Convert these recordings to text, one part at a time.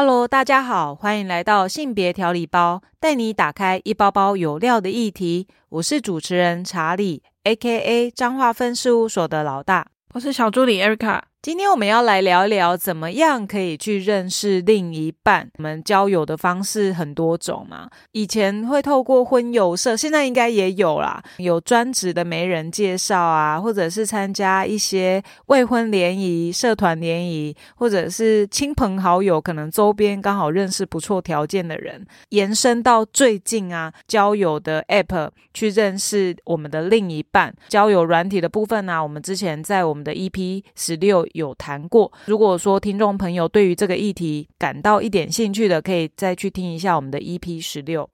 Hello，大家好，欢迎来到性别调理包，带你打开一包包有料的议题。我是主持人查理，A.K.A. 彰化分事务所的老大。我是小助理 Erica。今天我们要来聊一聊，怎么样可以去认识另一半。我们交友的方式很多种嘛，以前会透过婚友社，现在应该也有啦，有专职的媒人介绍啊，或者是参加一些未婚联谊、社团联谊，或者是亲朋好友可能周边刚好认识不错条件的人，延伸到最近啊，交友的 App 去认识我们的另一半。交友软体的部分呢，我们之前在我们的 EP 十六。有谈过，如果说听众朋友对于这个议题感到一点兴趣的，可以再去听一下我们的 EP 十六。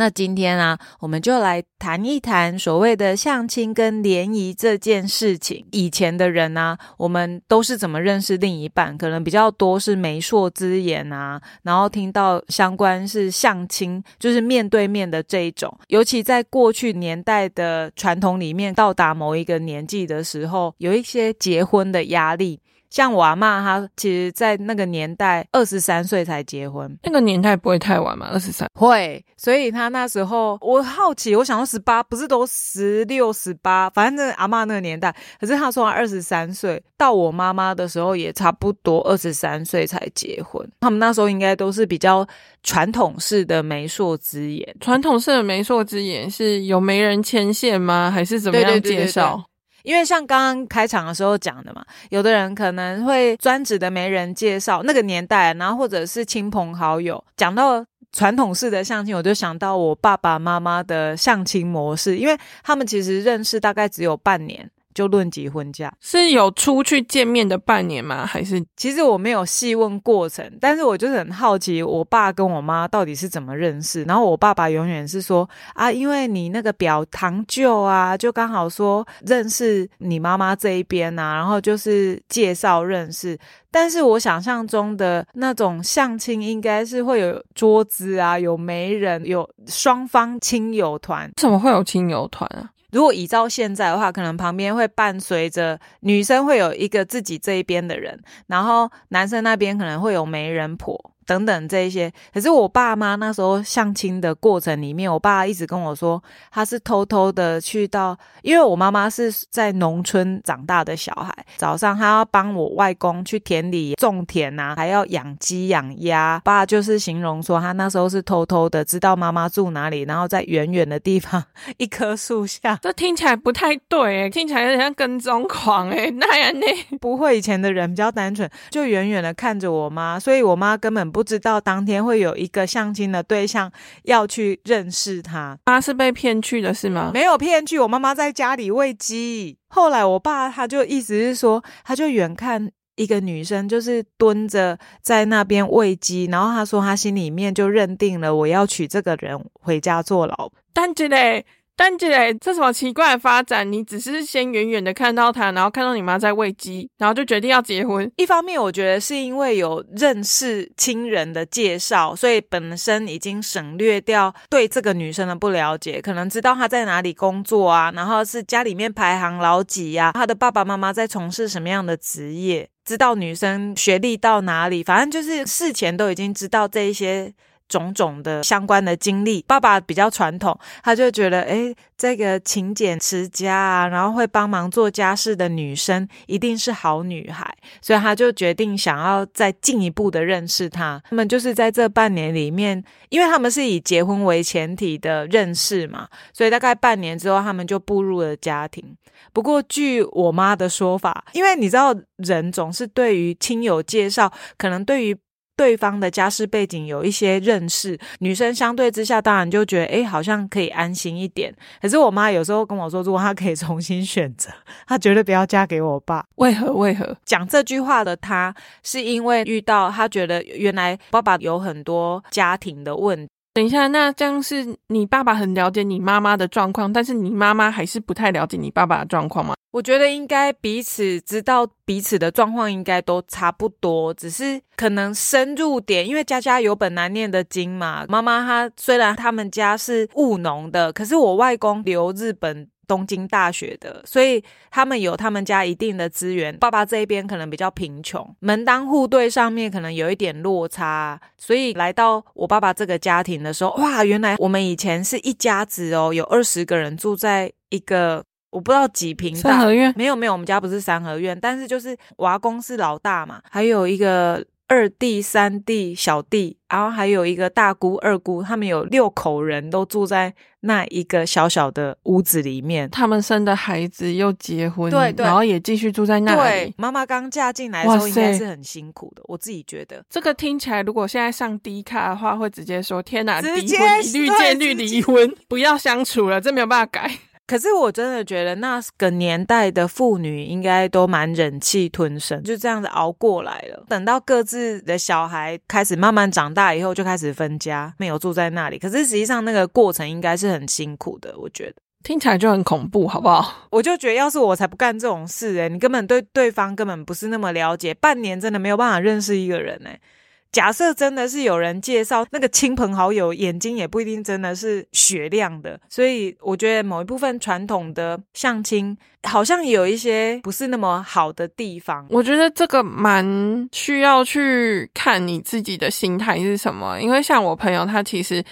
那今天啊，我们就来谈一谈所谓的相亲跟联谊这件事情。以前的人呢，我们都是怎么认识另一半？可能比较多是媒妁之言啊，然后听到相关是相亲，就是面对面的这一种。尤其在过去年代的传统里面，到达某一个年纪的时候，有一些结婚的压力。像我阿妈，她其实，在那个年代，二十三岁才结婚。那个年代不会太晚嘛？二十三会，所以她那时候，我好奇，我想到十八，不是都十六、十八，反正阿妈那个年代。可是她说二十三岁，到我妈妈的时候也差不多二十三岁才结婚。他们那时候应该都是比较传统式的媒妁之言。传统式的媒妁之言是有媒人牵线吗？还是怎么样介绍？因为像刚刚开场的时候讲的嘛，有的人可能会专职的媒人介绍那个年代，然后或者是亲朋好友。讲到传统式的相亲，我就想到我爸爸妈妈的相亲模式，因为他们其实认识大概只有半年。就论及婚嫁是有出去见面的半年吗？还是其实我没有细问过程，但是我就是很好奇，我爸跟我妈到底是怎么认识。然后我爸爸永远是说啊，因为你那个表堂舅啊，就刚好说认识你妈妈这一边啊，然后就是介绍认识。但是我想象中的那种相亲，应该是会有桌子啊，有媒人，有双方亲友团。怎么会有亲友团啊？如果依照现在的话，可能旁边会伴随着女生会有一个自己这一边的人，然后男生那边可能会有媒人婆。等等这一些，可是我爸妈那时候相亲的过程里面，我爸一直跟我说，他是偷偷的去到，因为我妈妈是在农村长大的小孩，早上他要帮我外公去田里种田呐，还要养鸡养鸭。爸就是形容说，他那时候是偷偷的知道妈妈住哪里，然后在远远的地方 一棵树下。这听起来不太对，听起来有点像跟踪狂哎，那样呢？不会，以前的人比较单纯，就远远的看着我妈，所以我妈根本不。不知道当天会有一个相亲的对象要去认识他，他是被骗去的是吗？没有骗去，我妈妈在家里喂鸡。后来我爸他就意思是说，他就远看一个女生就是蹲着在那边喂鸡，然后他说他心里面就认定了我要娶这个人回家做老婆。但这嘞。但这这什么奇怪的发展？你只是先远远的看到他，然后看到你妈在喂鸡，然后就决定要结婚。一方面，我觉得是因为有认识亲人的介绍，所以本身已经省略掉对这个女生的不了解，可能知道她在哪里工作啊，然后是家里面排行老几呀，她的爸爸妈妈在从事什么样的职业，知道女生学历到哪里，反正就是事前都已经知道这一些。种种的相关的经历，爸爸比较传统，他就觉得，哎，这个勤俭持家啊，然后会帮忙做家事的女生一定是好女孩，所以他就决定想要再进一步的认识她。他们就是在这半年里面，因为他们是以结婚为前提的认识嘛，所以大概半年之后，他们就步入了家庭。不过，据我妈的说法，因为你知道，人总是对于亲友介绍，可能对于。对方的家世背景有一些认识，女生相对之下当然就觉得，哎，好像可以安心一点。可是我妈有时候跟我说，如果她可以重新选择，她绝对不要嫁给我爸。为何？为何讲这句话的她，是因为遇到她觉得原来爸爸有很多家庭的问。等一下，那这样是你爸爸很了解你妈妈的状况，但是你妈妈还是不太了解你爸爸的状况吗？我觉得应该彼此知道彼此的状况，应该都差不多，只是可能深入点，因为家家有本难念的经嘛。妈妈她虽然他们家是务农的，可是我外公留日本。东京大学的，所以他们有他们家一定的资源。爸爸这一边可能比较贫穷，门当户对上面可能有一点落差，所以来到我爸爸这个家庭的时候，哇，原来我们以前是一家子哦，有二十个人住在一个我不知道几平大三合院没有没有，我们家不是三合院，但是就是我阿公是老大嘛，还有一个二弟、三弟、小弟，然后还有一个大姑、二姑，他们有六口人都住在那一个小小的屋子里面。他们生的孩子又结婚，对对然后也继续住在那对里。，妈妈刚嫁进来的时候应该是很辛苦的，我自己觉得。这个听起来，如果现在上低卡的话，会直接说：“天哪，离直接婚一律对见律离婚，不要相处了，这没有办法改。可是我真的觉得那个年代的妇女应该都蛮忍气吞声，就这样子熬过来了。等到各自的小孩开始慢慢长大以后，就开始分家，没有住在那里。可是实际上那个过程应该是很辛苦的，我觉得。听起来就很恐怖，好不好？我就觉得，要是我才不干这种事诶、你根本对对方根本不是那么了解，半年真的没有办法认识一个人诶、假设真的是有人介绍，那个亲朋好友眼睛也不一定真的是雪亮的，所以我觉得某一部分传统的相亲好像有一些不是那么好的地方。我觉得这个蛮需要去看你自己的心态是什么，因为像我朋友，他其实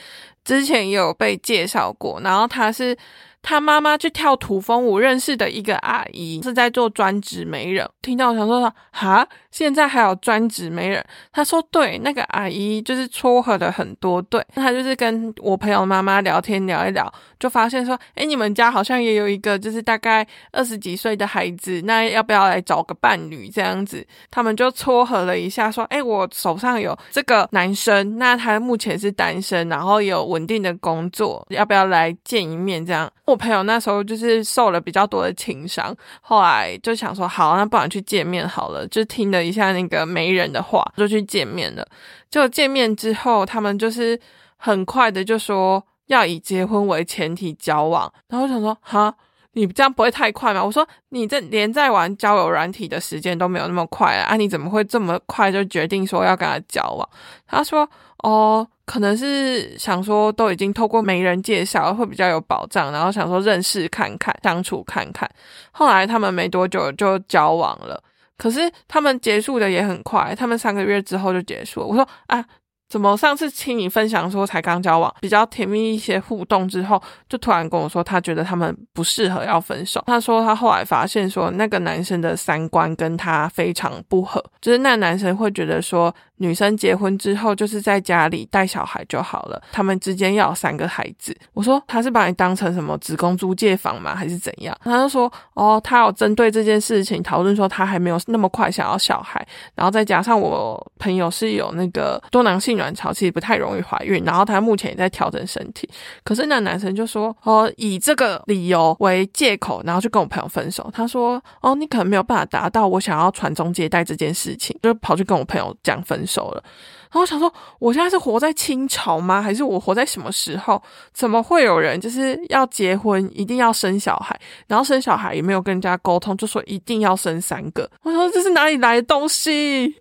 之前也有被介绍过，然后他是他妈妈去跳土风舞认识的一个阿姨，是在做专职媒人。听到我想说，哈，现在还有专职媒人？他说对，那个阿姨就是撮合了很多对，那他就是跟我朋友妈妈聊天聊一聊，就发现说，哎，你们家好像也有一个就是大概二十几岁的孩子，那要不要来找个伴侣这样子？他们就撮合了一下，说，哎，我手上有这个男生，那他目前是单身，然后有稳定的工作，要不要来见一面？这样，我朋友那时候就是受了比较多的情伤，后来就想说，好，那不然去见面好了，就听了一下那个媒人的话，就去见面了。就见面之后，他们就是很快的就说要以结婚为前提交往，然后我想说，哈。你这样不会太快吗？我说你这连在玩交友软体的时间都没有那么快！啊，你怎么会这么快就决定说要跟他交往？他说哦，可能是想说都已经透过媒人介绍会比较有保障，然后想说认识看看，相处看看。后来他们没多久就交往了，可是他们结束的也很快，他们三个月之后就结束了。我说啊。怎么上次听你分享说才刚交往，比较甜蜜一些互动之后，就突然跟我说他觉得他们不适合要分手。他说他后来发现说那个男生的三观跟他非常不合，就是那男生会觉得说女生结婚之后就是在家里带小孩就好了，他们之间要有三个孩子。我说他是把你当成什么子宫租借房吗，还是怎样？他就说哦，他有针对这件事情讨论说他还没有那么快想要小孩，然后再加上我朋友是有那个多囊性卵巢，其实不太容易怀孕，然后他目前也在调整身体。可是那男生就说哦，以这个理由为借口，然后就跟我朋友分手。他说哦，你可能没有办法达到我想要传宗接代这件事情，就跑去跟我朋友讲分手手了。然后我想说，我现在是活在清朝吗？还是我活在什么时候？怎么会有人就是要结婚一定要生小孩，然后生小孩也没有跟人家沟通，就说一定要生三个？我说这是哪里来的东西？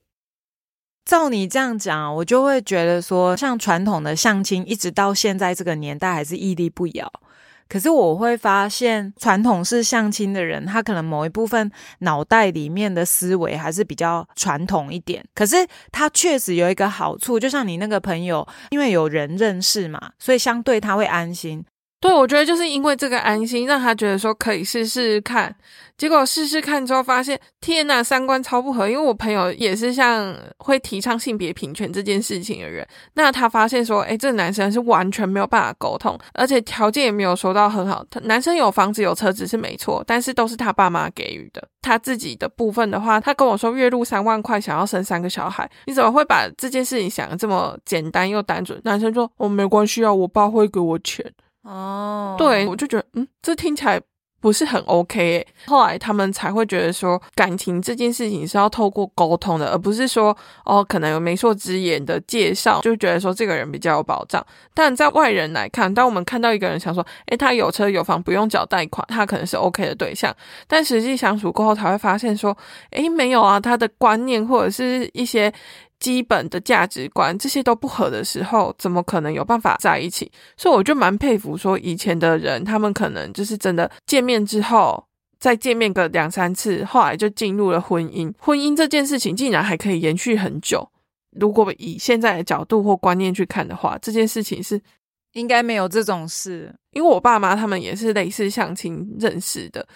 照你这样讲，我就会觉得说，像传统的相亲，一直到现在这个年代还是屹立不摇。可是我会发现，传统式相亲的人，他可能某一部分脑袋里面的思维还是比较传统一点。可是他确实有一个好处，就像你那个朋友，因为有人认识嘛，所以相对他会安心。对，我觉得就是因为这个安心，让他觉得说可以试试看。结果试试看之后，发现天呐，三观超不合。因为我朋友也是像会提倡性别平权这件事情的人，那他发现说，哎，这男生是完全没有办法沟通，而且条件也没有说到很好。他男生有房子有车子是没错，但是都是他爸妈给予的。他自己的部分的话，他跟我说月入三万块，想要生三个小孩，你怎么会把这件事情想的这么简单又单纯？男生说，哦，没关系啊，我爸会给我钱。哦，对，我就觉得，嗯，这听起来不是很 OK。后来他们才会觉得说，感情这件事情是要透过沟通的，而不是说，哦，可能有媒妁之言的介绍，就觉得说这个人比较有保障。但在外人来看，当我们看到一个人想说，诶，他有车有房，不用缴贷款，他可能是 OK 的对象。但实际相处过后，才会发现说，诶，没有啊，他的观念或者是一些。基本的价值观这些都不合的时候，怎么可能有办法在一起？所以我就蛮佩服说以前的人，他们可能就是真的见面之后。再见面个两三次，后来就进入了婚姻。婚姻这件事情竟然还可以延续很久。如果以现在的角度或观念去看的话，这件事情是应该没有这种事。因为我爸妈他们也是类似相亲认识的，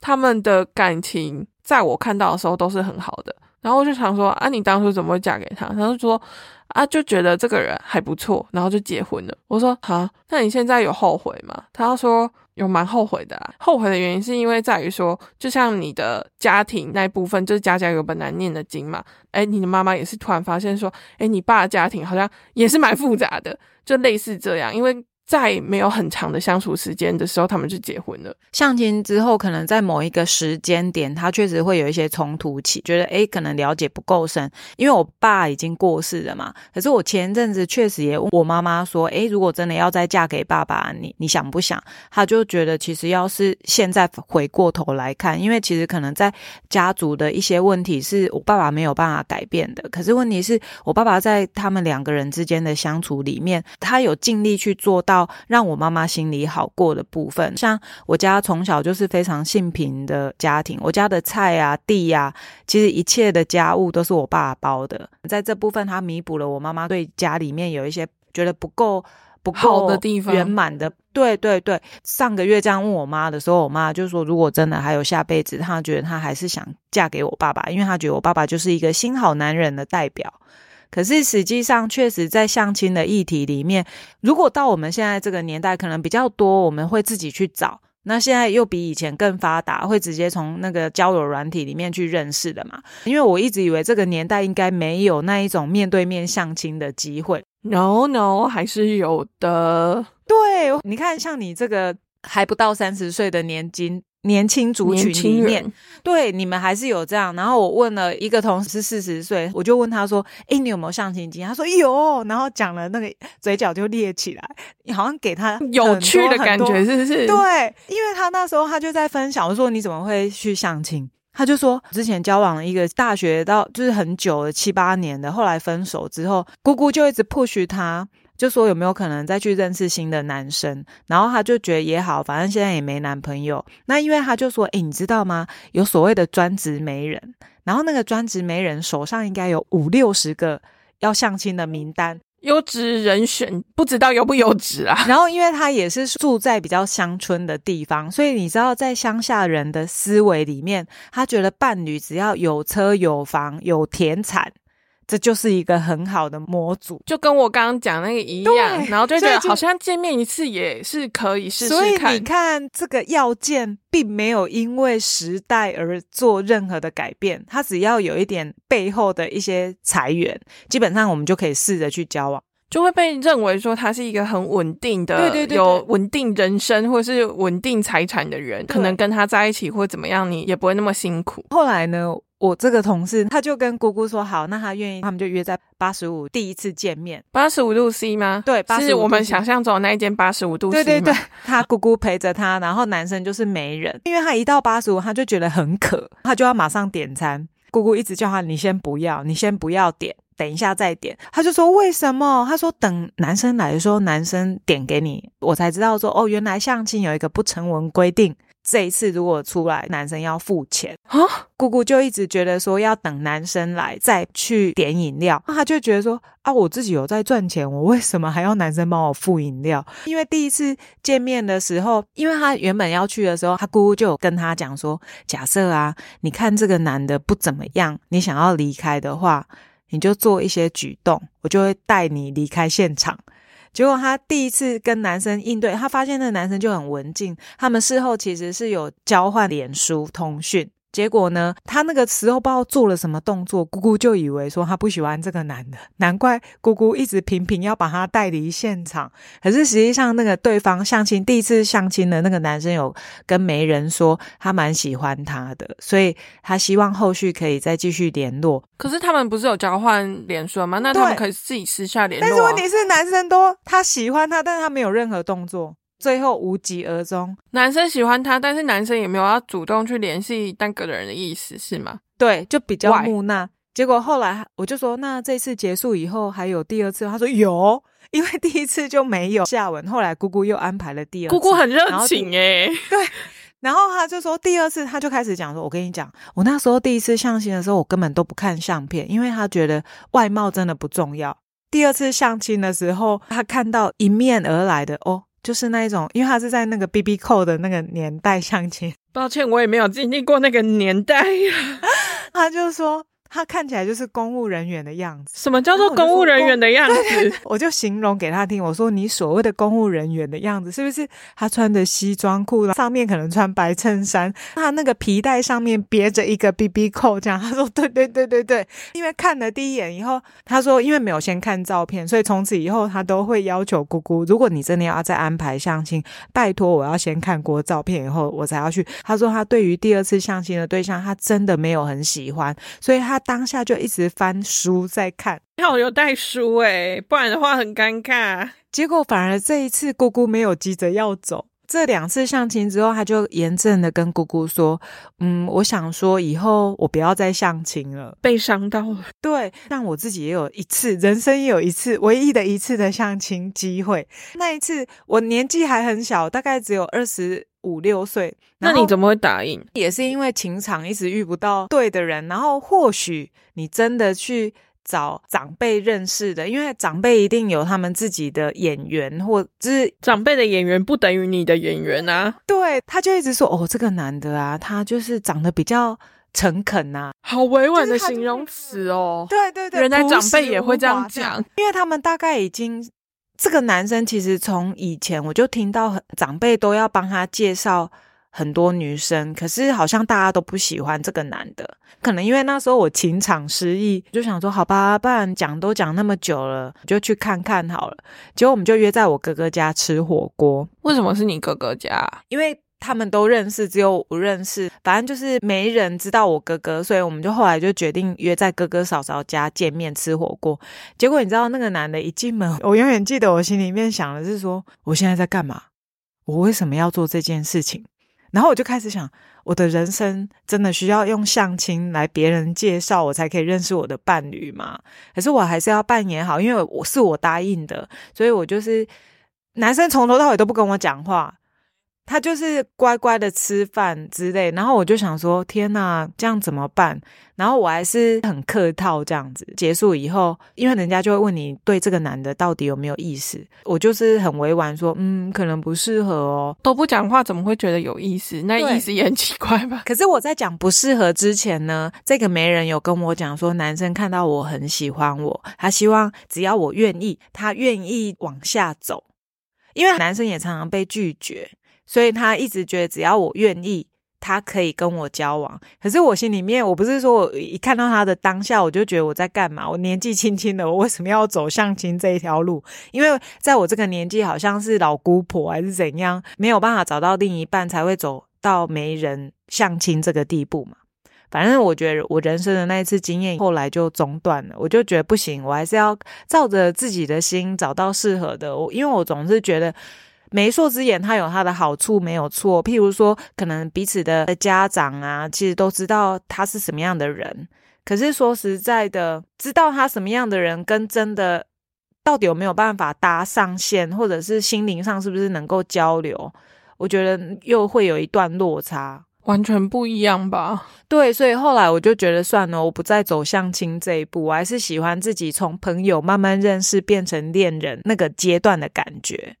他们的感情在我看到的时候都是很好的。然后我就想说啊，你当初怎么会嫁给他？他就说啊，就觉得这个人还不错，然后就结婚了。我说好，那你现在有后悔吗？他说。有蛮后悔的，后悔的原因是因为在于说，就像你的家庭那一部分，就是家家有本难念的经嘛。哎，你的妈妈也是突然发现说，哎，你爸的家庭好像也是蛮复杂的，就类似这样，因为。在没有很长的相处时间的时候，他们就结婚了。相亲之后，可能在某一个时间点，他确实会有一些冲突期，觉得诶可能了解不够深。因为我爸已经过世了嘛，可是我前阵子确实也我妈妈说，诶如果真的要再嫁给爸爸，你你想不想？他就觉得其实要是现在回过头来看，因为其实可能在家族的一些问题是我爸爸没有办法改变的。可是问题是我爸爸在他们两个人之间的相处里面，他有尽力去做到。让我妈妈心里好过的部分，像我家从小就是非常幸贫的家庭，我家的菜啊、地呀，其实一切的家务都是我爸包的。在这部分，他弥补了我妈妈对家里面有一些觉得不够不够的地方、圆满的。对对对，上个月这样问我妈的时候，我妈就说，如果真的还有下辈子，她觉得她还是想嫁给我爸爸，因为她觉得我爸爸就是一个心好男人的代表。可是实际上，确实在相亲的议题里面，如果到我们现在这个年代，可能比较多，我们会自己去找。那现在又比以前更发达，会直接从那个交友软体里面去认识的嘛？因为我一直以为这个年代应该没有那一种面对面相亲的机会。No No，还是有的。对，你看，像你这个还不到三十岁的年纪。年轻族群里面，对你们还是有这样。然后我问了一个同事四十岁，我就问他说：“哎，你有没有相亲经验？”他说有，然后讲了那个嘴角就裂起来，你好像给他有趣的感觉，是不是？对，因为他那时候他就在分享，我说你怎么会去相亲？他就说之前交往了一个大学到就是很久的七八年的，后来分手之后，姑姑就一直 push 他。就说有没有可能再去认识新的男生，然后他就觉得也好，反正现在也没男朋友。那因为他就说，哎，你知道吗？有所谓的专职媒人，然后那个专职媒人手上应该有五六十个要相亲的名单，优质人选不知道优不优质啊。然后因为他也是住在比较乡村的地方，所以你知道在乡下人的思维里面，他觉得伴侣只要有车有房有田产。这就是一个很好的模组，就跟我刚刚讲那个一样，然后就觉得好像见面一次也是可以试试看。所以你看，这个要件并没有因为时代而做任何的改变，它只要有一点背后的一些财源，基本上我们就可以试着去交往，就会被认为说他是一个很稳定的、对对对，有稳定人生或是稳定财产的人，可能跟他在一起或怎么样，你也不会那么辛苦。后来呢？我这个同事他就跟姑姑说好，那他愿意，他们就约在八十五第一次见面。八十五度 C 吗？对，是我们想象中那一间八十五度 C。对对对，他姑姑陪着他，然后男生就是没人，因为他一到八十五，他就觉得很渴，他就要马上点餐。姑姑一直叫他，你先不要，你先不要点，等一下再点。他就说为什么？他说等男生来的时候，男生点给你，我才知道说哦，原来相亲有一个不成文规定。这一次如果出来，男生要付钱啊！姑姑就一直觉得说要等男生来再去点饮料，那她就觉得说啊，我自己有在赚钱，我为什么还要男生帮我付饮料？因为第一次见面的时候，因为她原本要去的时候，她姑姑就有跟她讲说，假设啊，你看这个男的不怎么样，你想要离开的话，你就做一些举动，我就会带你离开现场。结果他第一次跟男生应对，他发现那个男生就很文静。他们事后其实是有交换脸书通讯。结果呢，他那个时候不知道做了什么动作，姑姑就以为说他不喜欢这个男的，难怪姑姑一直频频要把他带离现场。可是实际上，那个对方相亲第一次相亲的那个男生有跟媒人说他蛮喜欢他的，所以他希望后续可以再继续联络。可是他们不是有交换脸书吗？那他们可以自己私下联络。但是问题是，男生都他喜欢他，但是他没有任何动作。最后无疾而终。男生喜欢她，但是男生也没有要主动去联系那个人的意思，是吗？对，就比较木讷。结果后来我就说，那这次结束以后还有第二次？他说有，因为第一次就没有下文，后来姑姑又安排了第二次。姑姑很热情哎，对。然后他就说，第二次他就开始讲说，我跟你讲，我那时候第一次相亲的时候，我根本都不看相片，因为他觉得外貌真的不重要。第二次相亲的时候，他看到迎面而来的哦，就是那一种，因为他是在那个 B B 扣的那个年代相亲。抱歉，我也没有经历过那个年代呀。他就说。他看起来就是公务人员的样子。什么叫做公务人员的样子？我就形容给他听。我说：“你所谓的公务人员的样子，是不是他穿的西装裤，上面可能穿白衬衫，他那个皮带上面别着一个 BB 扣？”这样 他说：“对对对对对。”因为看了第一眼以后，他说：“因为没有先看照片，所以从此以后他都会要求姑姑，如果你真的要再安排相亲，拜托我要先看过照片以后我才要去。”他说：“他对于第二次相亲的对象，他真的没有很喜欢，所以他。”他当下就一直翻书在看，要有带书哎，不然的话很尴尬。结果反而这一次姑姑没有急着要走，这两次相亲之后，他就严正的跟姑姑说：“嗯，我想说以后我不要再相亲了，被伤到了。”对，但我自己也有一次，人生也有一次，唯一的一次的相亲机会。那一次我年纪还很小，大概只有二十。五六岁，那你怎么会答应？也是因为情场一直遇不到对的人，然后或许你真的去找长辈认识的，因为长辈一定有他们自己的演员，或就是长辈的演员不等于你的演员啊。对，他就一直说哦，这个男的啊，他就是长得比较诚恳呐，好委婉的形容词哦。对对对，原来长辈也会这样讲，因为他们大概已经。这个男生其实从以前我就听到长辈都要帮他介绍很多女生，可是好像大家都不喜欢这个男的。可能因为那时候我情场失意，就想说好吧，不然讲都讲那么久了，就去看看好了。结果我们就约在我哥哥家吃火锅。为什么是你哥哥家？因为。他们都认识，只有我不认识。反正就是没人知道我哥哥，所以我们就后来就决定约在哥哥嫂嫂家见面吃火锅。结果你知道那个男的一进门，我永远记得我心里面想的是说：我现在在干嘛？我为什么要做这件事情？然后我就开始想，我的人生真的需要用相亲来别人介绍我才可以认识我的伴侣吗？可是我还是要扮演好，因为我是我答应的，所以我就是男生从头到尾都不跟我讲话。他就是乖乖的吃饭之类，然后我就想说，天哪，这样怎么办？然后我还是很客套这样子。结束以后，因为人家就会问你对这个男的到底有没有意思，我就是很委婉说，嗯，可能不适合哦。都不讲话，怎么会觉得有意思？那意思也很奇怪吧？可是我在讲不适合之前呢，这个媒人有跟我讲说，男生看到我很喜欢我，他希望只要我愿意，他愿意往下走，因为男生也常常被拒绝。所以他一直觉得只要我愿意，他可以跟我交往。可是我心里面，我不是说我一看到他的当下，我就觉得我在干嘛？我年纪轻轻的，我为什么要走相亲这一条路？因为在我这个年纪，好像是老姑婆还是怎样，没有办法找到另一半，才会走到没人相亲这个地步嘛。反正我觉得我人生的那一次经验，后来就中断了。我就觉得不行，我还是要照着自己的心找到适合的。我因为我总是觉得。媒妁之言，它有它的好处，没有错。譬如说，可能彼此的家长啊，其实都知道他是什么样的人。可是说实在的，知道他什么样的人，跟真的到底有没有办法搭上线，或者是心灵上是不是能够交流，我觉得又会有一段落差，完全不一样吧？对，所以后来我就觉得算了，我不再走相亲这一步，我还是喜欢自己从朋友慢慢认识变成恋人那个阶段的感觉。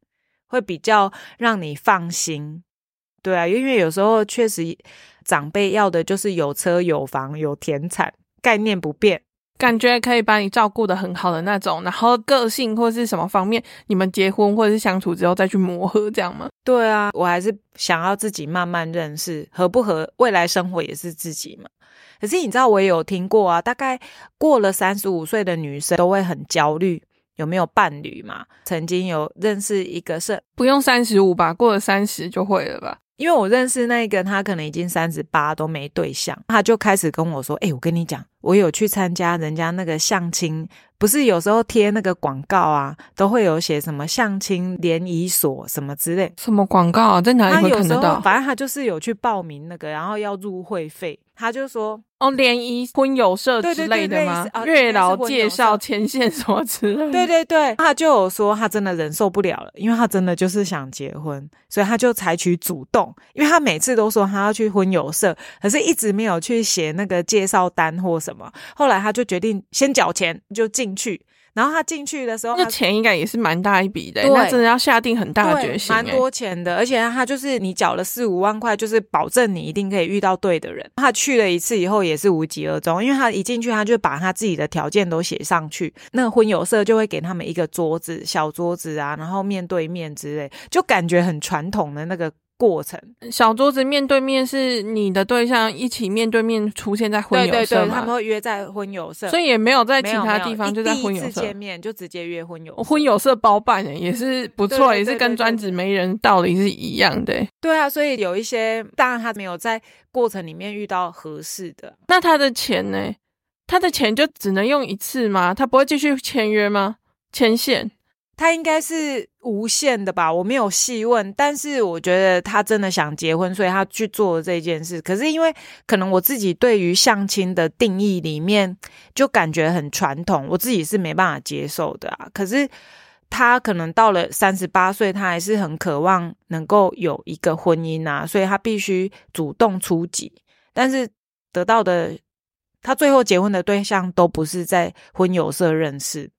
会比较让你放心，对啊，因为有时候确实长辈要的就是有车有房有田产，概念不变，感觉可以把你照顾的很好的那种，然后个性或是什么方面，你们结婚或者是相处之后再去磨合，这样吗？对啊，我还是想要自己慢慢认识，合不合，未来生活也是自己嘛。可是你知道，我也有听过啊，大概过了三十五岁的女生都会很焦虑。有没有伴侣嘛？曾经有认识一个是不用三十五吧，过了三十就会了吧？因为我认识那个，他可能已经三十八都没对象，他就开始跟我说：“哎，我跟你讲，我有去参加人家那个相亲，不是有时候贴那个广告啊，都会有写什么相亲联谊所什么之类，什么广告啊，在哪里会看得到？反正他就是有去报名那个，然后要入会费。他就说哦，联谊婚友社之类的吗？月老介绍牵线什么之类。对对对，他就有说他真的忍受不了了，因为他真的就是想结婚，所以他就采取主动，因为他每次都说他要去婚友社，可是一直没有去写那个介绍单或什么。后来他就决定先缴钱就进去。然后他进去的时候，那钱应该也是蛮大一笔的，那真的要下定很大的决心，蛮多钱的。而且他就是你缴了四五万块，就是保证你一定可以遇到对的人。他去了一次以后也是无疾而终，因为他一进去他就把他自己的条件都写上去，那个婚友社就会给他们一个桌子，小桌子啊，然后面对面之类，就感觉很传统的那个。过程小桌子面对面是你的对象一起面对面出现在婚友社吗？他们会约在婚友社，所以也没有在其他地方，就在婚友社见面就直接约婚友。婚友社包办的也是不错，也是跟专职媒人道理是一样的。对啊，所以有一些当然他没有在过程里面遇到合适的，那他的钱呢？他的钱就只能用一次吗？他不会继续签约吗？牵线？他应该是无限的吧，我没有细问，但是我觉得他真的想结婚，所以他去做这件事。可是因为可能我自己对于相亲的定义里面就感觉很传统，我自己是没办法接受的啊。可是他可能到了三十八岁，他还是很渴望能够有一个婚姻啊，所以他必须主动出击。但是得到的，他最后结婚的对象都不是在婚友社认识。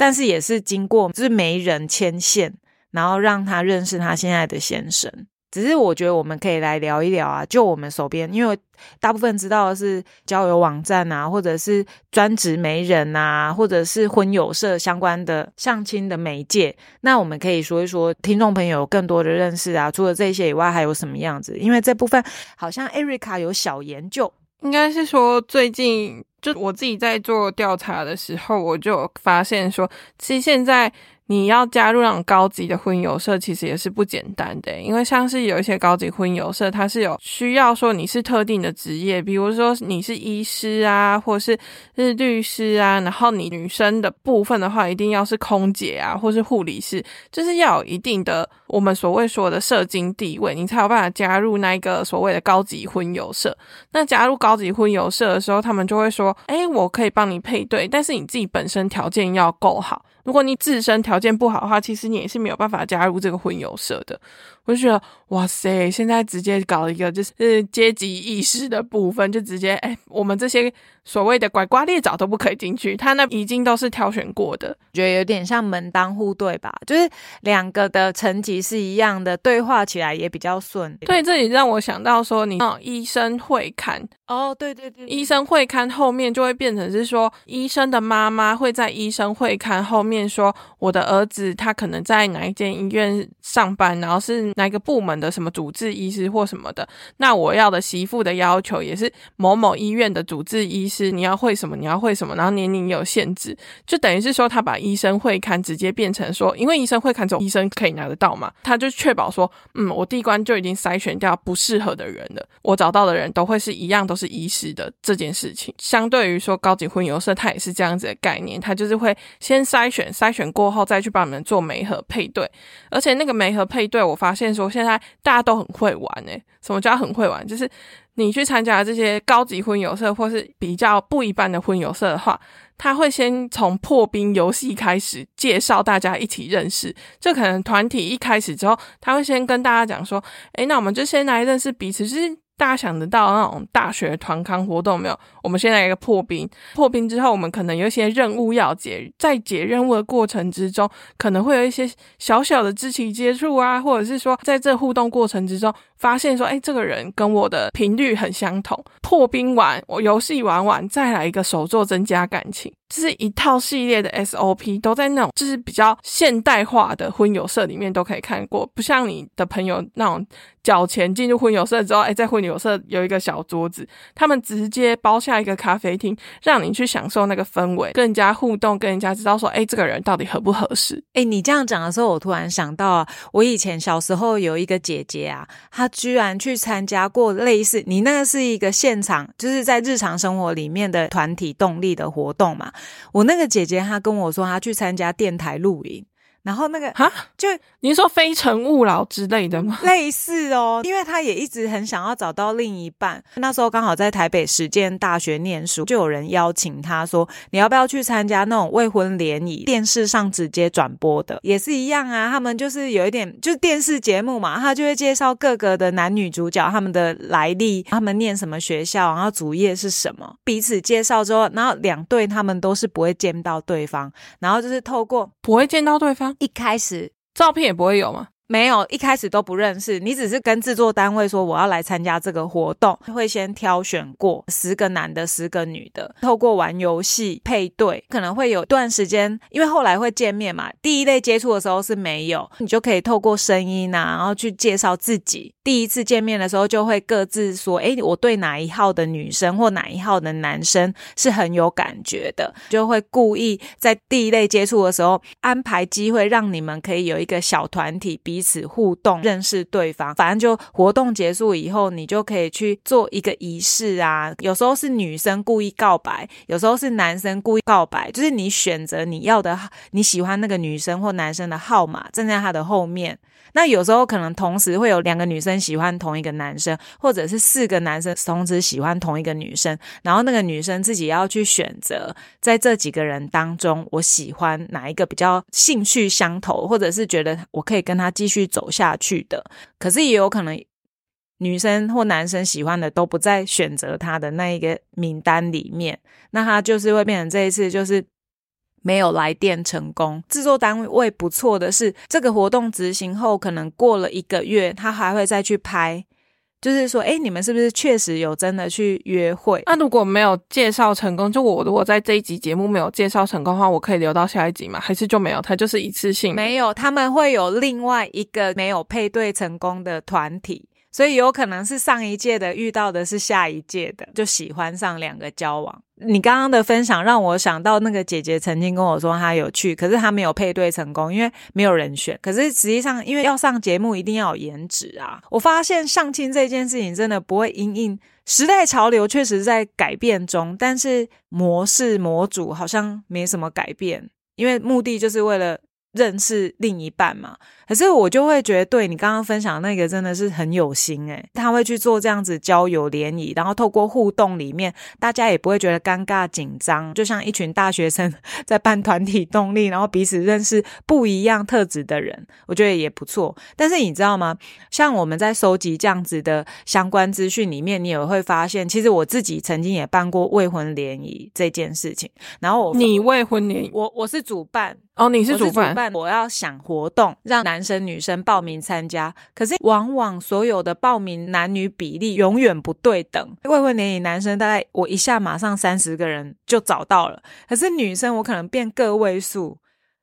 但是也是经过，就是媒人牵线，然后让他认识他现在的先生。只是我觉得我们可以来聊一聊啊，就我们手边，因为大部分知道的是交友网站啊，或者是专职媒人啊，或者是婚友社相关的相亲的媒介。那我们可以说一说，听众朋友更多的认识啊。除了这些以外，还有什么样子？因为这部分好像艾瑞卡有小研究，应该是说最近。就我自己在做调查的时候，我就发现说，其实现在。你要加入那种高级的婚友社，其实也是不简单的，因为像是有一些高级婚友社，它是有需要说你是特定的职业，比如说你是医师啊，或是是律师啊，然后你女生的部分的话，一定要是空姐啊，或是护理师，就是要有一定的我们所谓说的社经地位，你才有办法加入那一个所谓的高级婚友社。那加入高级婚友社的时候，他们就会说，哎，我可以帮你配对，但是你自己本身条件要够好。如果你自身条件不好的话，其实你也是没有办法加入这个婚友社的。我就觉得，哇塞，现在直接搞一个就是阶级意识的部分，就直接哎，我们这些所谓的拐瓜裂枣都不可以进去，他那已经都是挑选过的，觉得有点像门当户对吧？就是两个的层级是一样的，对话起来也比较顺。对，这里让我想到说，你医生会看哦，对对对，医生会看后面就会变成是说，医生的妈妈会在医生会看后面说，我的儿子他可能在哪一间医院上班，然后是。哪个部门的什么主治医师或什么的？那我要的媳妇的要求也是某某医院的主治医师，你要会什么？你要会什么？然后年龄也有限制，就等于是说他把医生会刊直接变成说，因为医生会刊只有医生可以拿得到嘛，他就确保说，嗯，我第一关就已经筛选掉不适合的人了，我找到的人都会是一样，都是医师的这件事情。相对于说高级婚游社，它也是这样子的概念，它就是会先筛选，筛选过后再去帮你们做媒合配对，而且那个媒合配对，我发现。说现在大家都很会玩诶，什么叫很会玩？就是你去参加这些高级婚友社，或是比较不一般的婚友社的话，他会先从破冰游戏开始介绍大家一起认识。就可能团体一开始之后，他会先跟大家讲说：“诶，那我们就先来认识彼此。”就是大家想得到那种大学团康活动没有？我们先来一个破冰，破冰之后，我们可能有一些任务要解，在解任务的过程之中，可能会有一些小小的肢体接触啊，或者是说，在这互动过程之中，发现说，哎，这个人跟我的频率很相同。破冰完，我游戏玩完，再来一个手作，增加感情，就是一套系列的 SOP，都在那种就是比较现代化的婚友社里面都可以看过，不像你的朋友那种缴钱进入婚友社之后，哎，在婚友社有一个小桌子，他们直接包下。一个咖啡厅，让你去享受那个氛围，更加互动，跟人家知道说，哎，这个人到底合不合适？哎，你这样讲的时候，我突然想到啊，我以前小时候有一个姐姐啊，她居然去参加过类似你那个是一个现场，就是在日常生活里面的团体动力的活动嘛。我那个姐姐她跟我说，她去参加电台露营。然后那个哈，就你是说非诚勿扰之类的吗？类似哦，因为他也一直很想要找到另一半。那时候刚好在台北实践大学念书，就有人邀请他说：“你要不要去参加那种未婚联谊？电视上直接转播的，也是一样啊。他们就是有一点，就是电视节目嘛，他就会介绍各个的男女主角他们的来历，他们念什么学校，然后主业是什么，彼此介绍之后，然后两对他们都是不会见到对方，然后就是透过不会见到对方，一开始。照片也不会有吗？没有，一开始都不认识，你只是跟制作单位说我要来参加这个活动，会先挑选过十个男的、十个女的，透过玩游戏配对，可能会有段时间，因为后来会见面嘛。第一类接触的时候是没有，你就可以透过声音啊，然后去介绍自己。第一次见面的时候就会各自说，哎，我对哪一号的女生或哪一号的男生是很有感觉的，就会故意在第一类接触的时候安排机会，让你们可以有一个小团体比。彼此互动，认识对方。反正就活动结束以后，你就可以去做一个仪式啊。有时候是女生故意告白，有时候是男生故意告白。就是你选择你要的你喜欢那个女生或男生的号码，站在他的后面。那有时候可能同时会有两个女生喜欢同一个男生，或者是四个男生同时喜欢同一个女生，然后那个女生自己要去选择，在这几个人当中，我喜欢哪一个比较兴趣相投，或者是觉得我可以跟他继续走下去的。可是也有可能女生或男生喜欢的都不在选择他的那一个名单里面，那他就是会变成这一次就是。没有来电成功，制作单位不错的是，这个活动执行后，可能过了一个月，他还会再去拍，就是说，哎，你们是不是确实有真的去约会？那如果没有介绍成功，就我如果在这一集节目没有介绍成功的话，我可以留到下一集吗？还是就没有？他就是一次性？没有，他们会有另外一个没有配对成功的团体。所以有可能是上一届的遇到的是下一届的，就喜欢上两个交往。你刚刚的分享让我想到那个姐姐曾经跟我说她有去，可是她没有配对成功，因为没有人选。可是实际上，因为要上节目一定要有颜值啊。我发现相亲这件事情真的不会因应时代潮流，确实在改变中，但是模式模组好像没什么改变，因为目的就是为了。认识另一半嘛？可是我就会觉得，对你刚刚分享那个真的是很有心诶，他会去做这样子交友联谊，然后透过互动里面，大家也不会觉得尴尬紧张，就像一群大学生 在办团体动力，然后彼此认识不一样特质的人，我觉得也不错。但是你知道吗？像我们在收集这样子的相关资讯里面，你也会发现，其实我自己曾经也办过未婚联谊这件事情。然后我你未婚联谊，我我是主办。哦，你是主办，我要想活动，让男生女生报名参加。可是往往所有的报名男女比例永远不对等。未婚联谊男生大概我一下马上三十个人就找到了，可是女生我可能变个位数，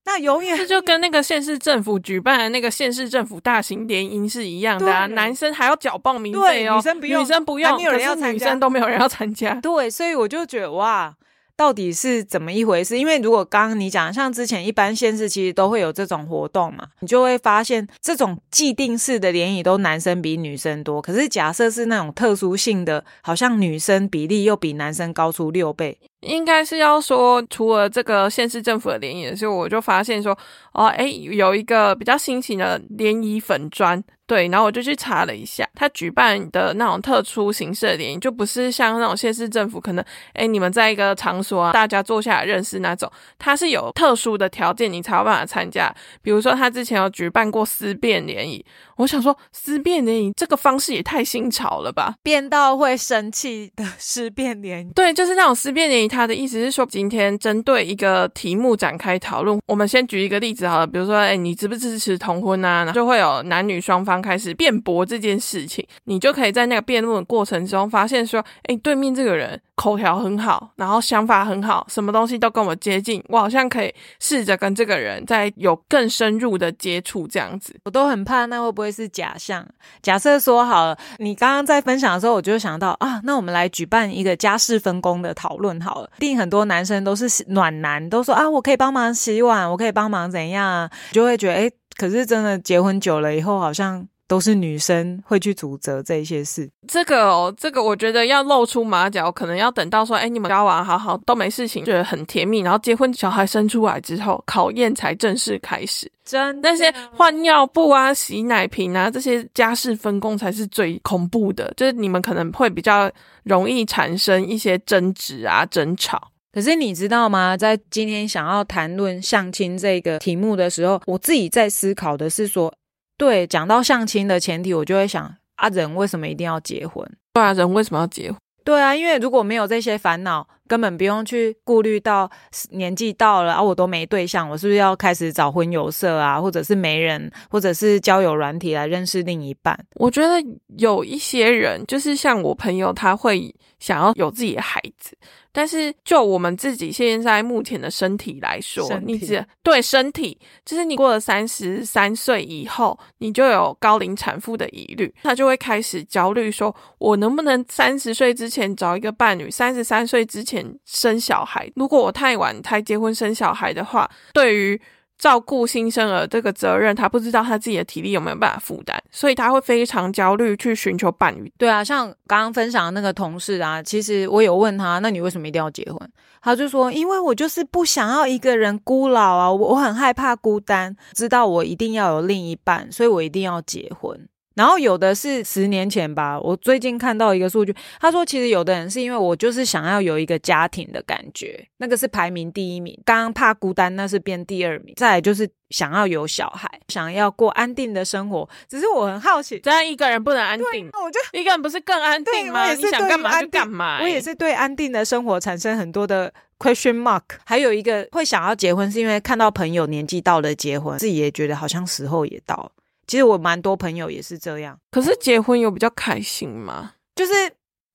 那永远这就跟那个县市政府举办的那个县市政府大型联谊是一样的啊。男生还要缴报名费哦，女生不用，女生不用，有人要参加，女生都没有人要参加。对，所以我就觉得哇。到底是怎么一回事？因为如果刚刚你讲，像之前一般县市其实都会有这种活动嘛，你就会发现这种既定式的联谊都男生比女生多。可是假设是那种特殊性的，好像女生比例又比男生高出六倍。应该是要说，除了这个县市政府的联谊的时候，我就发现说，哦，哎，有一个比较新型的联谊粉砖，对，然后我就去查了一下，他举办的那种特殊形式的联谊，就不是像那种县市政府可能，哎，你们在一个场所啊，大家坐下来认识那种，他是有特殊的条件，你才有办法参加。比如说，他之前有举办过思辨联谊，我想说，思辨联谊这个方式也太新潮了吧，变到会生气的思辨联谊，对，就是那种思辨联谊。他的意思是说，今天针对一个题目展开讨论。我们先举一个例子好了，比如说，哎，你支不支持同婚啊？就会有男女双方开始辩驳这件事情。你就可以在那个辩论的过程中发现说，哎，对面这个人口条很好，然后想法很好，什么东西都跟我接近，我好像可以试着跟这个人再有更深入的接触。这样子，我都很怕，那会不会是假象？假设说好了，你刚刚在分享的时候，我就想到啊，那我们来举办一个家事分工的讨论好了，一。定很多男生都是暖男，都说啊，我可以帮忙洗碗，我可以帮忙怎样啊，就会觉得哎，可是真的结婚久了以后，好像都是女生会去主责这些事。这个哦，这个我觉得要露出马脚，可能要等到说，哎，你们交往好好都没事情，觉得很甜蜜，然后结婚小孩生出来之后，考验才正式开始。真那些换尿布啊、洗奶瓶啊这些家事分工才是最恐怖的，就是你们可能会比较容易产生一些争执啊、争吵。可是你知道吗？在今天想要谈论相亲这个题目的时候，我自己在思考的是说，对，讲到相亲的前提，我就会想啊，人为什么一定要结婚？对啊，人为什么要结婚？对啊，因为如果没有这些烦恼，根本不用去顾虑到年纪到了啊，我都没对象，我是不是要开始找婚友社啊，或者是媒人，或者是交友软体来认识另一半？我觉得有一些人，就是像我朋友，他会想要有自己的孩子。但是，就我们自己现在目前的身体来说，你只对身体，就是你过了三十三岁以后，你就有高龄产妇的疑虑，他就会开始焦虑，说我能不能三十岁之前找一个伴侣，三十三岁之前生小孩？如果我太晚才结婚生小孩的话，对于照顾新生儿这个责任，他不知道他自己的体力有没有办法负担，所以他会非常焦虑去寻求伴侣。对啊，像刚刚分享的那个同事啊，其实我有问他，那你为什么一定要结婚？他就说，因为我就是不想要一个人孤老啊，我我很害怕孤单，知道我一定要有另一半，所以我一定要结婚。然后有的是十年前吧，我最近看到一个数据，他说其实有的人是因为我就是想要有一个家庭的感觉，那个是排名第一名。刚刚怕孤单，那是变第二名。再来就是想要有小孩，想要过安定的生活。只是我很好奇，这样一个人不能安定，我就一个人不是更安定吗？你想干嘛就干嘛。我也是对安定的生活产生很多的 question mark。还有一个会想要结婚，是因为看到朋友年纪到了结婚，自己也觉得好像时候也到。其实我蛮多朋友也是这样，可是结婚有比较开心吗？就是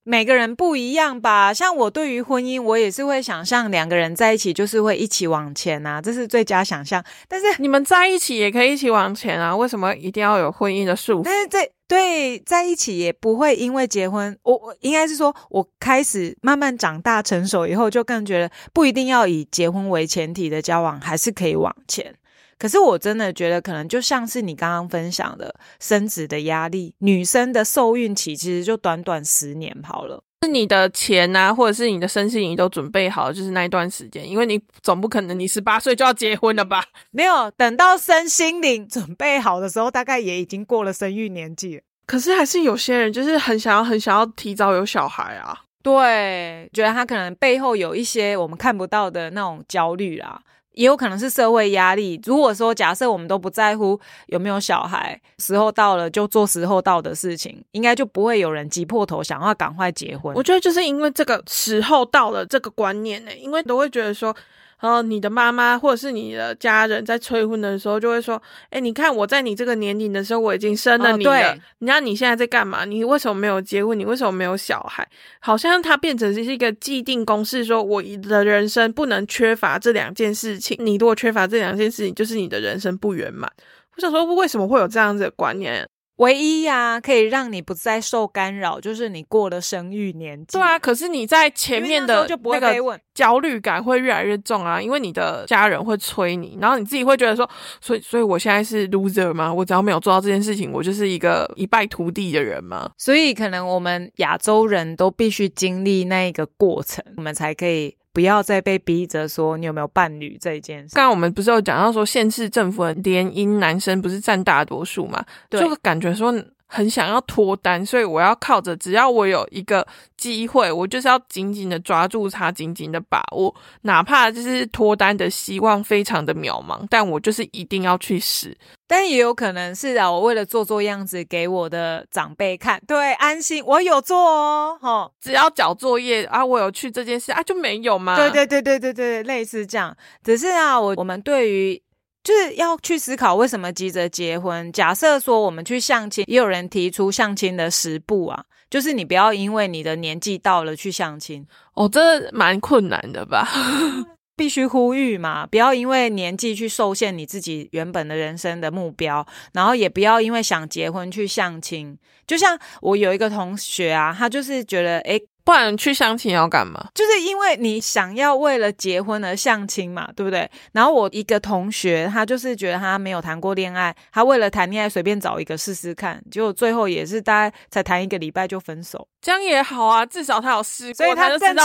每个人不一样吧。像我对于婚姻，我也是会想象两个人在一起就是会一起往前啊，这是最佳想象。但是 你们在一起也可以一起往前啊，为什么一定要有婚姻的束缚？但是这对在一起也不会因为结婚，我我应该是说，我开始慢慢长大成熟以后，就更觉得不一定要以结婚为前提的交往，还是可以往前。可是我真的觉得，可能就像是你刚刚分享的生子的压力，女生的受孕期其实就短短十年好了。是你的钱啊，或者是你的身心灵都准备好，就是那一段时间，因为你总不可能你十八岁就要结婚了吧？没有，等到身心灵准备好的时候，大概也已经过了生育年纪。可是还是有些人就是很想要、很想要提早有小孩啊。对，觉得他可能背后有一些我们看不到的那种焦虑啦。也有可能是社会压力。如果说假设我们都不在乎有没有小孩，时候到了就做时候到的事情，应该就不会有人急破头想要赶快结婚。我觉得就是因为这个时候到了这个观念呢，因为都会觉得说。然后你的妈妈或者是你的家人在催婚的时候，就会说：“哎，你看我在你这个年龄的时候，我已经生了你了。你看你现在在干嘛？你为什么没有结婚？你为什么没有小孩？好像它变成是一个既定公式，说我的人生不能缺乏这两件事情。你如果缺乏这两件事情，就是你的人生不圆满。我想说，为什么会有这样子的观念？”唯一呀，可以让你不再受干扰，就是你过了生育年纪。对啊，可是你在前面的那个焦虑感会越来越重啊，因为你的家人会催你，然后你自己会觉得说，所以，所以我现在是 loser 吗？我只要没有做到这件事情，我就是一个一败涂地的人吗？所以，可能我们亚洲人都必须经历那一个过程，我们才可以。不要再被逼着说你有没有伴侣这一件事。刚刚我们不是有讲到说，县市政府的联姻男生不是占大多数嘛？就感觉说。很想要脱单，所以我要靠着，只要我有一个机会，我就是要紧紧的抓住它，紧紧的把握，哪怕就是脱单的希望非常的渺茫，但我就是一定要去试。但也有可能是啊，我为了做做样子给我的长辈看，对，安心，我有做哦，哈，只要交作业啊，我有去这件事啊，就没有吗？对对对对对对，类似这样，只是啊，我我们对于。就是要去思考为什么急着结婚。假设说我们去相亲，也有人提出相亲的十步啊，就是你不要因为你的年纪到了去相亲哦，这蛮困难的吧？必须呼吁嘛，不要因为年纪去受限你自己原本的人生的目标，然后也不要因为想结婚去相亲。就像我有一个同学啊，他就是觉得诶不然去相亲要干嘛？就是因为你想要为了结婚而相亲嘛，对不对？然后我一个同学，他就是觉得他没有谈过恋爱，他为了谈恋爱随便找一个试试看，结果最后也是大概才谈一个礼拜就分手。这样也好啊，至少他有试过，所以他知道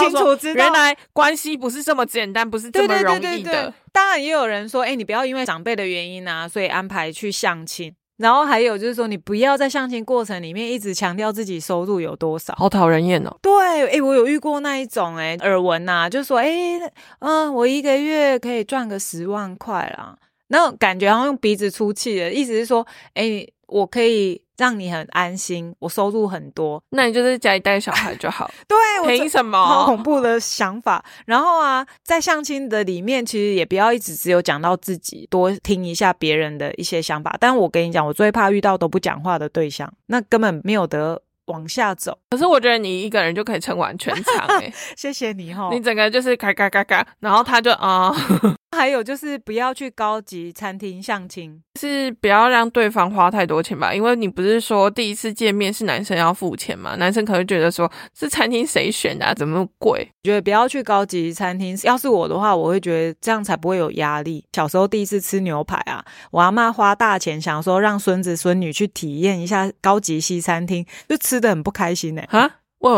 原来关系不是这么简单，不是这么容易的。当然也有人说，哎，你不要因为长辈的原因啊，所以安排去相亲。然后还有就是说，你不要在相亲过程里面一直强调自己收入有多少，好讨人厌哦。对，哎，我有遇过那一种，哎，耳闻呐，就说，哎，嗯，我一个月可以赚个十万块啦，那种感觉好像用鼻子出气的意思是说，哎，我可以。让你很安心，我收入很多，那你就在家里带小孩就好。对，凭什么？好恐怖的想法。然后啊，在相亲的里面，其实也不要一直只有讲到自己，多听一下别人的一些想法。但我跟你讲，我最怕遇到都不讲话的对象，那根本没有得往下走。可是我觉得你一个人就可以撑完全场，哎，谢谢你哈。你整个就是嘎嘎嘎嘎，然后他就啊。还有就是不要去高级餐厅相亲，是不要让对方花太多钱吧？因为你不是说第一次见面是男生要付钱嘛？男生可能觉得说这餐厅谁选的，怎么贵？觉得不要去高级餐厅。要是我的话，我会觉得这样才不会有压力。小时候第一次吃牛排啊，我阿妈花大钱想说让孙子孙女去体验一下高级西餐厅，就吃的很不开心呢。啊？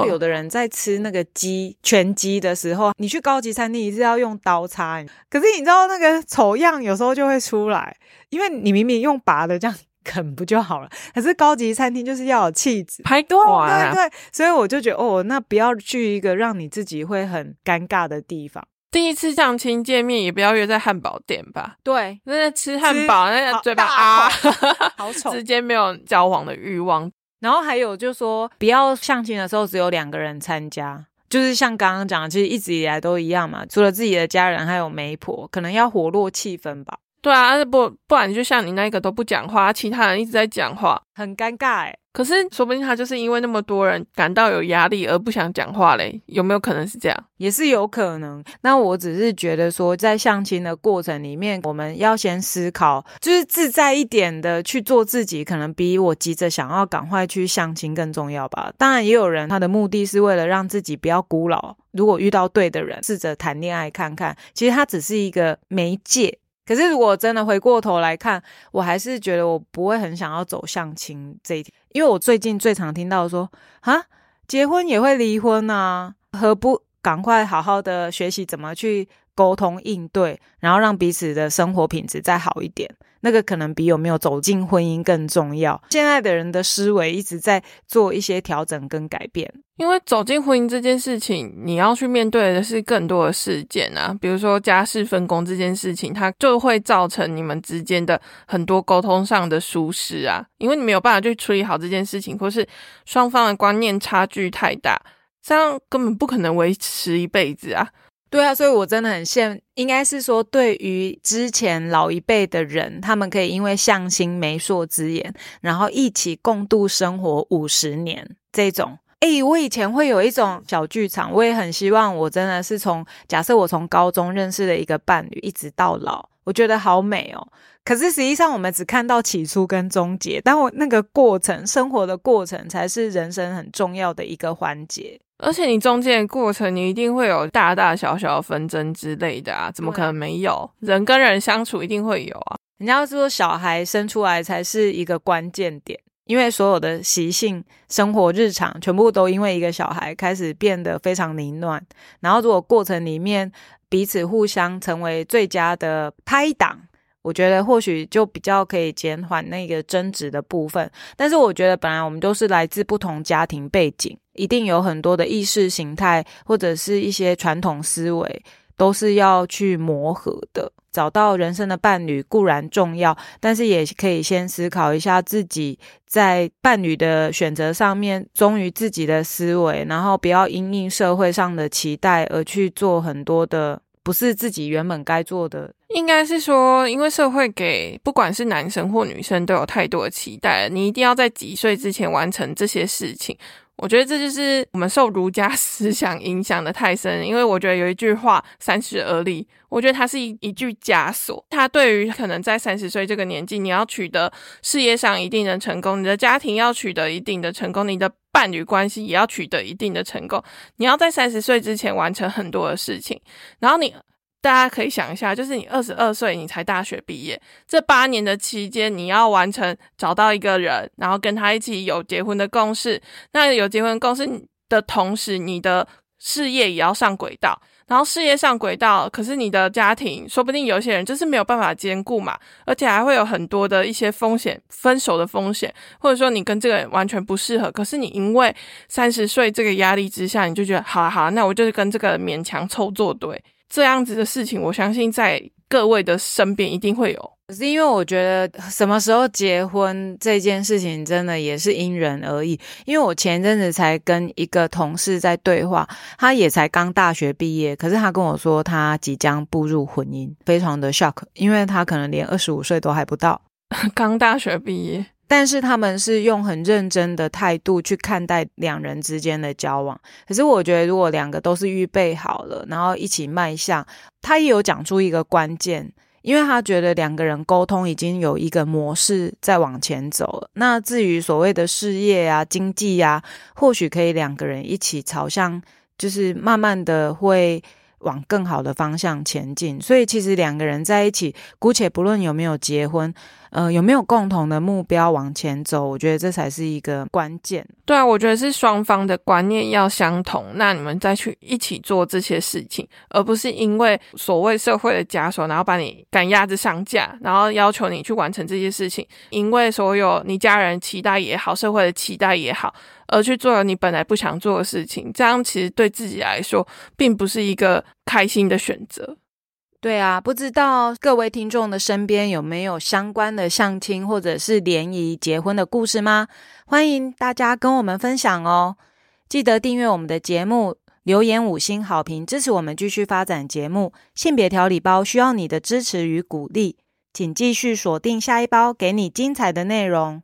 有的人在吃那个鸡全鸡的时候，你去高级餐厅一定要用刀叉，可是你知道那个丑样有时候就会出来，因为你明明用拔的这样啃不就好了？可是高级餐厅就是要有气质，拍多对对，所以我就觉得哦，那不要去一个让你自己会很尴尬的地方。第一次相亲见面也不要约在汉堡店吧？对，那吃汉堡那个嘴巴啊，好丑，之间没有交往的欲望。然后还有就说，不要相亲的时候只有两个人参加，就是像刚刚讲的，其实一直以来都一样嘛。除了自己的家人，还有媒婆，可能要活络气氛吧。对啊，不不然就像你那个都不讲话，其他人一直在讲话，很尴尬哎。可是说不定他就是因为那么多人感到有压力而不想讲话嘞，有没有可能是这样？也是有可能。那我只是觉得说，在相亲的过程里面，我们要先思考，就是自在一点的去做自己，可能比我急着想要赶快去相亲更重要吧。当然，也有人他的目的是为了让自己不要孤老，如果遇到对的人，试着谈恋爱看看。其实他只是一个媒介。可是，如果真的回过头来看，我还是觉得我不会很想要走相亲这一条，因为我最近最常听到说，啊，结婚也会离婚啊，何不赶快好好的学习怎么去沟通应对，然后让彼此的生活品质再好一点。那个可能比有没有走进婚姻更重要。现在的人的思维一直在做一些调整跟改变，因为走进婚姻这件事情，你要去面对的是更多的事件啊，比如说家事分工这件事情，它就会造成你们之间的很多沟通上的疏失啊，因为你没有办法去处理好这件事情，或是双方的观念差距太大，这样根本不可能维持一辈子啊。对啊，所以我真的很羡，应该是说，对于之前老一辈的人，他们可以因为相心媒妁之言，然后一起共度生活五十年这种。哎，我以前会有一种小剧场，我也很希望，我真的是从假设我从高中认识的一个伴侣，一直到老，我觉得好美哦。可是实际上，我们只看到起初跟终结，但我那个过程，生活的过程，才是人生很重要的一个环节。而且你中间的过程，你一定会有大大小小的纷争之类的啊，怎么可能没有？人跟人相处一定会有啊。人家说小孩生出来才是一个关键点，因为所有的习性、生活日常，全部都因为一个小孩开始变得非常凌乱。然后如果过程里面彼此互相成为最佳的拍档。我觉得或许就比较可以减缓那个争执的部分，但是我觉得本来我们都是来自不同家庭背景，一定有很多的意识形态或者是一些传统思维，都是要去磨合的。找到人生的伴侣固然重要，但是也可以先思考一下自己在伴侣的选择上面忠于自己的思维，然后不要因应社会上的期待而去做很多的。不是自己原本该做的，应该是说，因为社会给不管是男生或女生都有太多的期待，你一定要在几岁之前完成这些事情。我觉得这就是我们受儒家 思想影响的太深，因为我觉得有一句话“三十而立”，我觉得它是一一句枷锁。它对于可能在三十岁这个年纪，你要取得事业上一定的成功，你的家庭要取得一定的成功，你的伴侣关系也要取得一定的成功。你要在三十岁之前完成很多的事情，然后你大家可以想一下，就是你二十二岁你才大学毕业，这八年的期间你要完成找到一个人，然后跟他一起有结婚的共识。那有结婚共识的同时，你的事业也要上轨道。然后事业上轨道，可是你的家庭说不定有些人就是没有办法兼顾嘛，而且还会有很多的一些风险，分手的风险，或者说你跟这个人完全不适合，可是你因为三十岁这个压力之下，你就觉得好啊好啊，那我就是跟这个勉强凑作对，这样子的事情，我相信在各位的身边一定会有。可是因为我觉得什么时候结婚这件事情真的也是因人而异。因为我前阵子才跟一个同事在对话，他也才刚大学毕业，可是他跟我说他即将步入婚姻，非常的 shock，因为他可能连二十五岁都还不到，刚大学毕业。但是他们是用很认真的态度去看待两人之间的交往。可是我觉得如果两个都是预备好了，然后一起迈向，他也有讲出一个关键。因为他觉得两个人沟通已经有一个模式在往前走了。那至于所谓的事业啊、经济啊，或许可以两个人一起朝向，就是慢慢的会往更好的方向前进。所以其实两个人在一起，姑且不论有没有结婚。呃，有没有共同的目标往前走？我觉得这才是一个关键。对啊，我觉得是双方的观念要相同，那你们再去一起做这些事情，而不是因为所谓社会的枷锁，然后把你赶鸭子上架，然后要求你去完成这些事情，因为所有你家人期待也好，社会的期待也好，而去做了你本来不想做的事情，这样其实对自己来说，并不是一个开心的选择。对啊，不知道各位听众的身边有没有相关的相亲或者是联谊结婚的故事吗？欢迎大家跟我们分享哦！记得订阅我们的节目，留言五星好评，支持我们继续发展节目。性别调理包需要你的支持与鼓励，请继续锁定下一包，给你精彩的内容。